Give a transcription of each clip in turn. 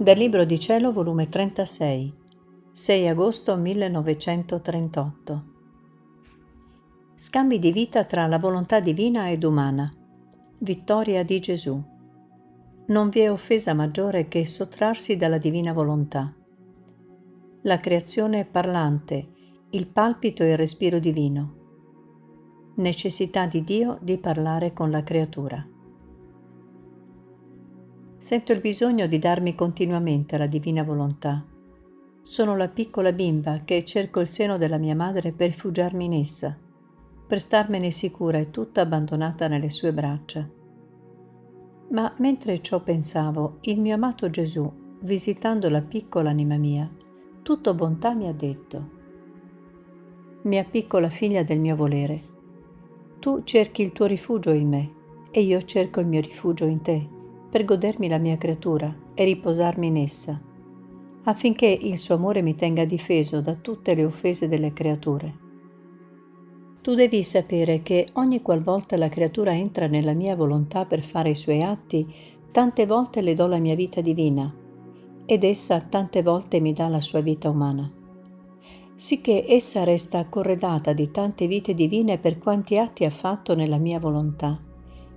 Dal Libro di Cielo, volume 36, 6 agosto 1938. Scambi di vita tra la volontà divina ed umana. Vittoria di Gesù. Non vi è offesa maggiore che sottrarsi dalla divina volontà. La creazione parlante, il palpito e il respiro divino. Necessità di Dio di parlare con la creatura. Sento il bisogno di darmi continuamente alla divina volontà. Sono la piccola bimba che cerco il seno della mia madre per rifugiarmi in essa, per starmene sicura e tutta abbandonata nelle sue braccia. Ma mentre ciò pensavo, il mio amato Gesù, visitando la piccola anima mia, tutto bontà mi ha detto, Mia piccola figlia del mio volere, tu cerchi il tuo rifugio in me e io cerco il mio rifugio in te per godermi la mia creatura e riposarmi in essa, affinché il suo amore mi tenga difeso da tutte le offese delle creature. Tu devi sapere che ogni qualvolta la creatura entra nella mia volontà per fare i suoi atti, tante volte le do la mia vita divina ed essa tante volte mi dà la sua vita umana. Sicché essa resta corredata di tante vite divine per quanti atti ha fatto nella mia volontà,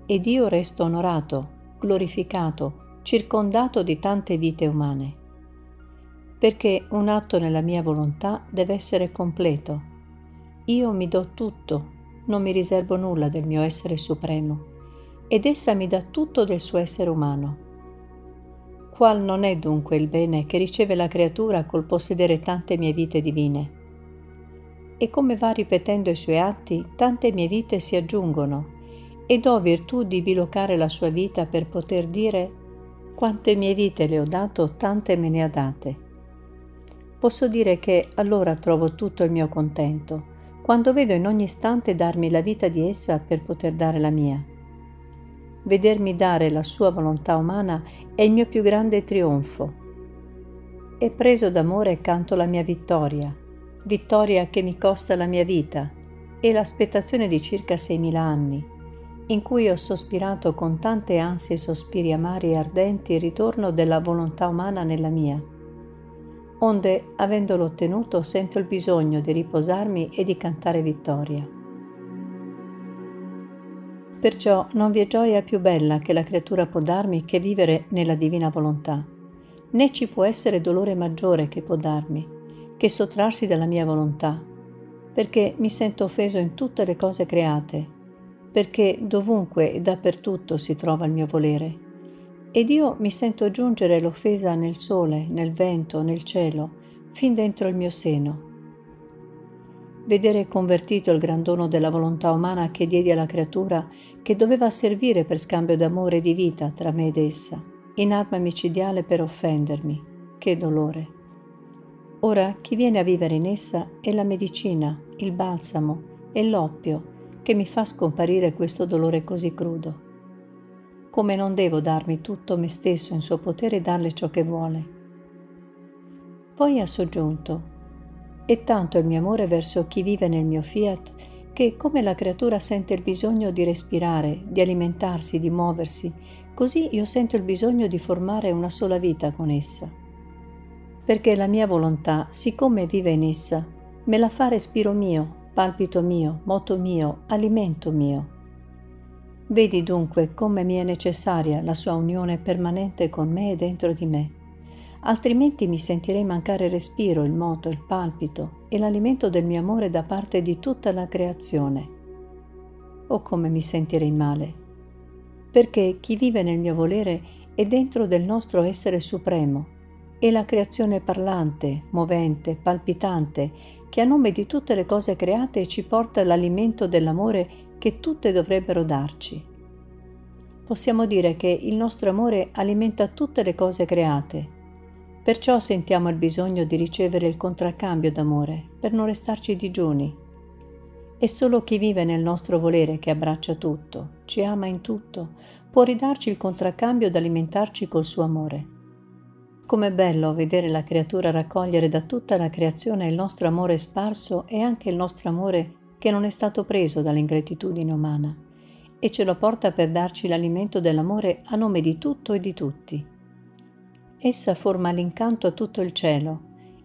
ed io resto onorato glorificato, circondato di tante vite umane. Perché un atto nella mia volontà deve essere completo. Io mi do tutto, non mi riservo nulla del mio essere supremo, ed essa mi dà tutto del suo essere umano. Qual non è dunque il bene che riceve la creatura col possedere tante mie vite divine? E come va ripetendo i suoi atti, tante mie vite si aggiungono ed ho virtù di bilocare la sua vita per poter dire quante mie vite le ho dato, tante me ne ha date. Posso dire che allora trovo tutto il mio contento, quando vedo in ogni istante darmi la vita di essa per poter dare la mia. Vedermi dare la sua volontà umana è il mio più grande trionfo. E preso d'amore canto la mia vittoria, vittoria che mi costa la mia vita e l'aspettazione di circa 6.000 anni in cui ho sospirato con tante ansie sospiri amari e ardenti il ritorno della volontà umana nella mia, onde, avendolo ottenuto, sento il bisogno di riposarmi e di cantare vittoria. Perciò non vi è gioia più bella che la creatura può darmi che vivere nella divina volontà, né ci può essere dolore maggiore che può darmi, che sottrarsi dalla mia volontà, perché mi sento offeso in tutte le cose create perché dovunque e dappertutto si trova il mio volere. Ed io mi sento giungere l'offesa nel sole, nel vento, nel cielo, fin dentro il mio seno. Vedere convertito il gran dono della volontà umana che diedi alla creatura, che doveva servire per scambio d'amore e di vita tra me ed essa, in arma micidiale per offendermi. Che dolore! Ora chi viene a vivere in essa è la medicina, il balsamo e l'oppio che mi fa scomparire questo dolore così crudo. Come non devo darmi tutto me stesso in suo potere e darle ciò che vuole. Poi ha soggiunto, è tanto il mio amore verso chi vive nel mio fiat che come la creatura sente il bisogno di respirare, di alimentarsi, di muoversi, così io sento il bisogno di formare una sola vita con essa. Perché la mia volontà, siccome vive in essa, me la fa respiro mio, palpito mio, moto mio, alimento mio. Vedi dunque come mi è necessaria la sua unione permanente con me e dentro di me, altrimenti mi sentirei mancare respiro, il moto, il palpito e l'alimento del mio amore da parte di tutta la creazione. Oh come mi sentirei male, perché chi vive nel mio volere è dentro del nostro essere supremo, e la creazione parlante, movente, palpitante, che a nome di tutte le cose create ci porta l'alimento dell'amore che tutte dovrebbero darci. Possiamo dire che il nostro amore alimenta tutte le cose create, perciò sentiamo il bisogno di ricevere il contraccambio d'amore per non restarci digiuni. È solo chi vive nel nostro volere che abbraccia tutto, ci ama in tutto, può ridarci il contraccambio ed alimentarci col suo amore. Com'è bello vedere la creatura raccogliere da tutta la creazione il nostro amore sparso e anche il nostro amore che non è stato preso dall'ingratitudine umana e ce lo porta per darci l'alimento dell'amore a nome di tutto e di tutti. essa forma l'incanto a tutto il cielo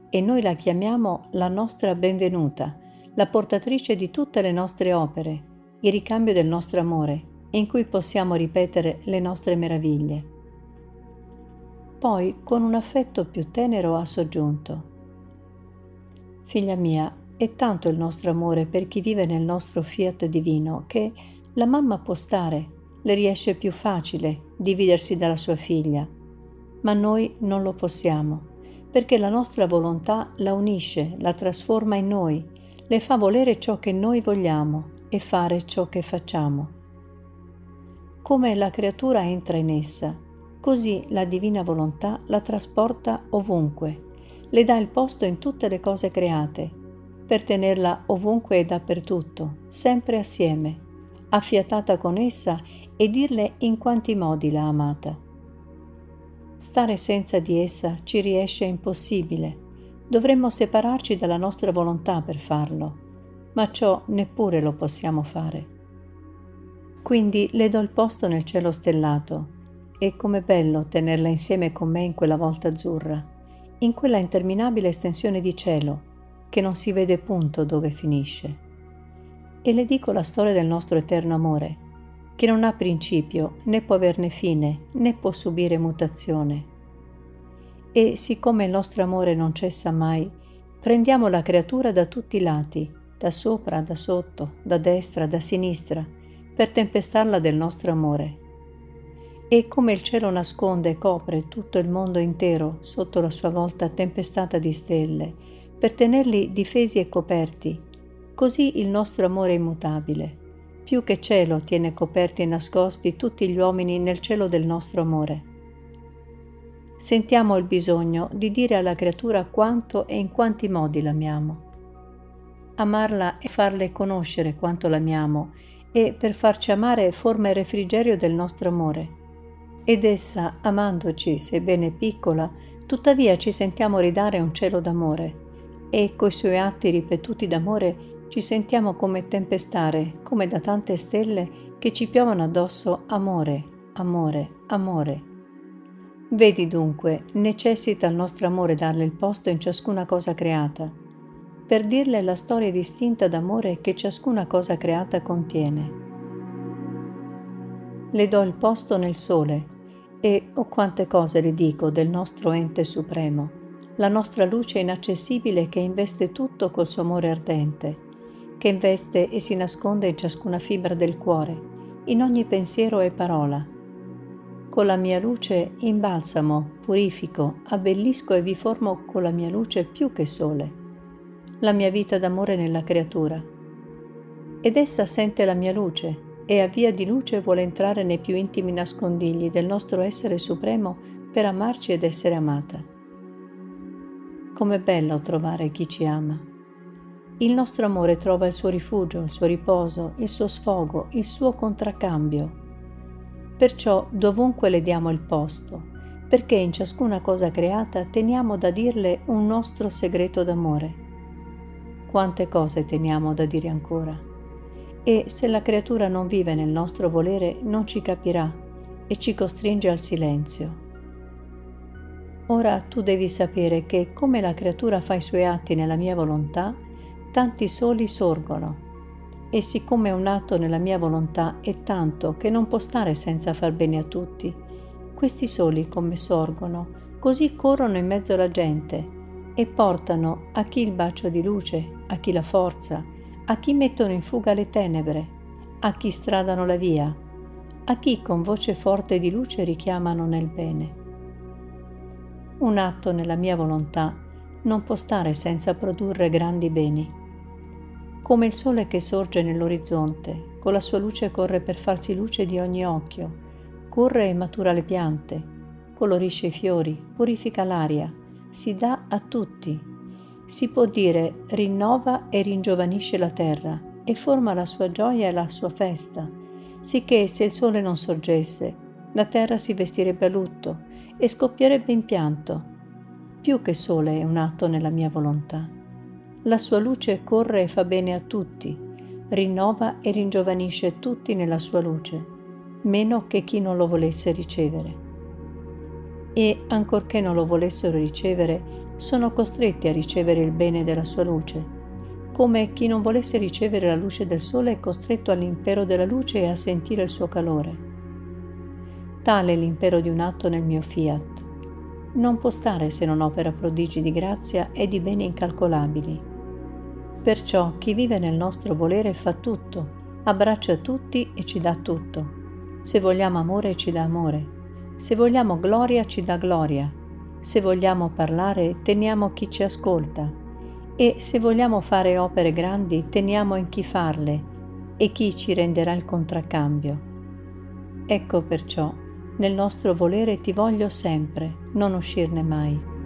e noi la chiamiamo la nostra benvenuta, la portatrice di tutte le nostre opere, il ricambio del nostro amore, in cui possiamo ripetere le nostre meraviglie. Poi, con un affetto più tenero, ha soggiunto, Figlia mia, è tanto il nostro amore per chi vive nel nostro fiat divino che la mamma può stare, le riesce più facile dividersi dalla sua figlia, ma noi non lo possiamo perché la nostra volontà la unisce, la trasforma in noi, le fa volere ciò che noi vogliamo e fare ciò che facciamo. Come la creatura entra in essa, così la divina volontà la trasporta ovunque, le dà il posto in tutte le cose create, per tenerla ovunque e dappertutto, sempre assieme, affiatata con essa e dirle in quanti modi l'ha amata. Stare senza di essa ci riesce impossibile. Dovremmo separarci dalla nostra volontà per farlo, ma ciò neppure lo possiamo fare. Quindi le do il posto nel cielo stellato e com'è bello tenerla insieme con me in quella volta azzurra, in quella interminabile estensione di cielo che non si vede punto dove finisce. E le dico la storia del nostro eterno amore, che non ha principio, né può averne fine, né può subire mutazione. E siccome il nostro amore non cessa mai, prendiamo la creatura da tutti i lati, da sopra, da sotto, da destra, da sinistra, per tempestarla del nostro amore. E come il cielo nasconde e copre tutto il mondo intero sotto la sua volta tempestata di stelle, per tenerli difesi e coperti, così il nostro amore è immutabile più che cielo tiene coperti e nascosti tutti gli uomini nel cielo del nostro amore. Sentiamo il bisogno di dire alla creatura quanto e in quanti modi l'amiamo. Amarla e farle conoscere quanto l'amiamo e per farci amare forma il refrigerio del nostro amore. Ed essa, amandoci, sebbene piccola, tuttavia ci sentiamo ridare un cielo d'amore e coi suoi atti ripetuti d'amore ci sentiamo come tempestare, come da tante stelle che ci piovono addosso amore, amore, amore. Vedi dunque, necessita il nostro amore darle il posto in ciascuna cosa creata, per dirle la storia distinta d'amore che ciascuna cosa creata contiene. Le do il posto nel sole e, oh quante cose le dico del nostro ente supremo, la nostra luce inaccessibile che investe tutto col suo amore ardente che investe e si nasconde in ciascuna fibra del cuore, in ogni pensiero e parola. Con la mia luce imbalsamo, purifico, abbellisco e vi formo con la mia luce più che sole, la mia vita d'amore nella creatura. Ed essa sente la mia luce e a via di luce vuole entrare nei più intimi nascondigli del nostro essere supremo per amarci ed essere amata. Com'è bello trovare chi ci ama il nostro amore trova il suo rifugio, il suo riposo, il suo sfogo, il suo contraccambio. Perciò dovunque le diamo il posto, perché in ciascuna cosa creata teniamo da dirle un nostro segreto d'amore. Quante cose teniamo da dire ancora. E se la creatura non vive nel nostro volere non ci capirà e ci costringe al silenzio. Ora tu devi sapere che come la creatura fa i suoi atti nella mia volontà, tanti soli sorgono. E siccome un atto nella mia volontà è tanto che non può stare senza far bene a tutti, questi soli come sorgono, così corrono in mezzo alla gente e portano a chi il bacio di luce, a chi la forza, a chi mettono in fuga le tenebre, a chi stradano la via, a chi con voce forte di luce richiamano nel bene. Un atto nella mia volontà non può stare senza produrre grandi beni. Come il sole che sorge nell'orizzonte, con la sua luce corre per farsi luce di ogni occhio, corre e matura le piante, colorisce i fiori, purifica l'aria, si dà a tutti. Si può dire rinnova e ringiovanisce la terra e forma la sua gioia e la sua festa, sicché se il sole non sorgesse, la terra si vestirebbe a lutto e scoppierebbe in pianto più che sole è un atto nella mia volontà. La sua luce corre e fa bene a tutti, rinnova e ringiovanisce tutti nella sua luce, meno che chi non lo volesse ricevere. E, ancorché non lo volessero ricevere, sono costretti a ricevere il bene della sua luce, come chi non volesse ricevere la luce del sole è costretto all'impero della luce e a sentire il suo calore. Tale è l'impero di un atto nel mio fiat. Non può stare se non opera prodigi di grazia e di beni incalcolabili. Perciò chi vive nel nostro volere fa tutto, abbraccia tutti e ci dà tutto. Se vogliamo amore ci dà amore. Se vogliamo gloria ci dà gloria. Se vogliamo parlare teniamo chi ci ascolta. E se vogliamo fare opere grandi teniamo in chi farle e chi ci renderà il contraccambio. Ecco perciò nel nostro volere ti voglio sempre, non uscirne mai.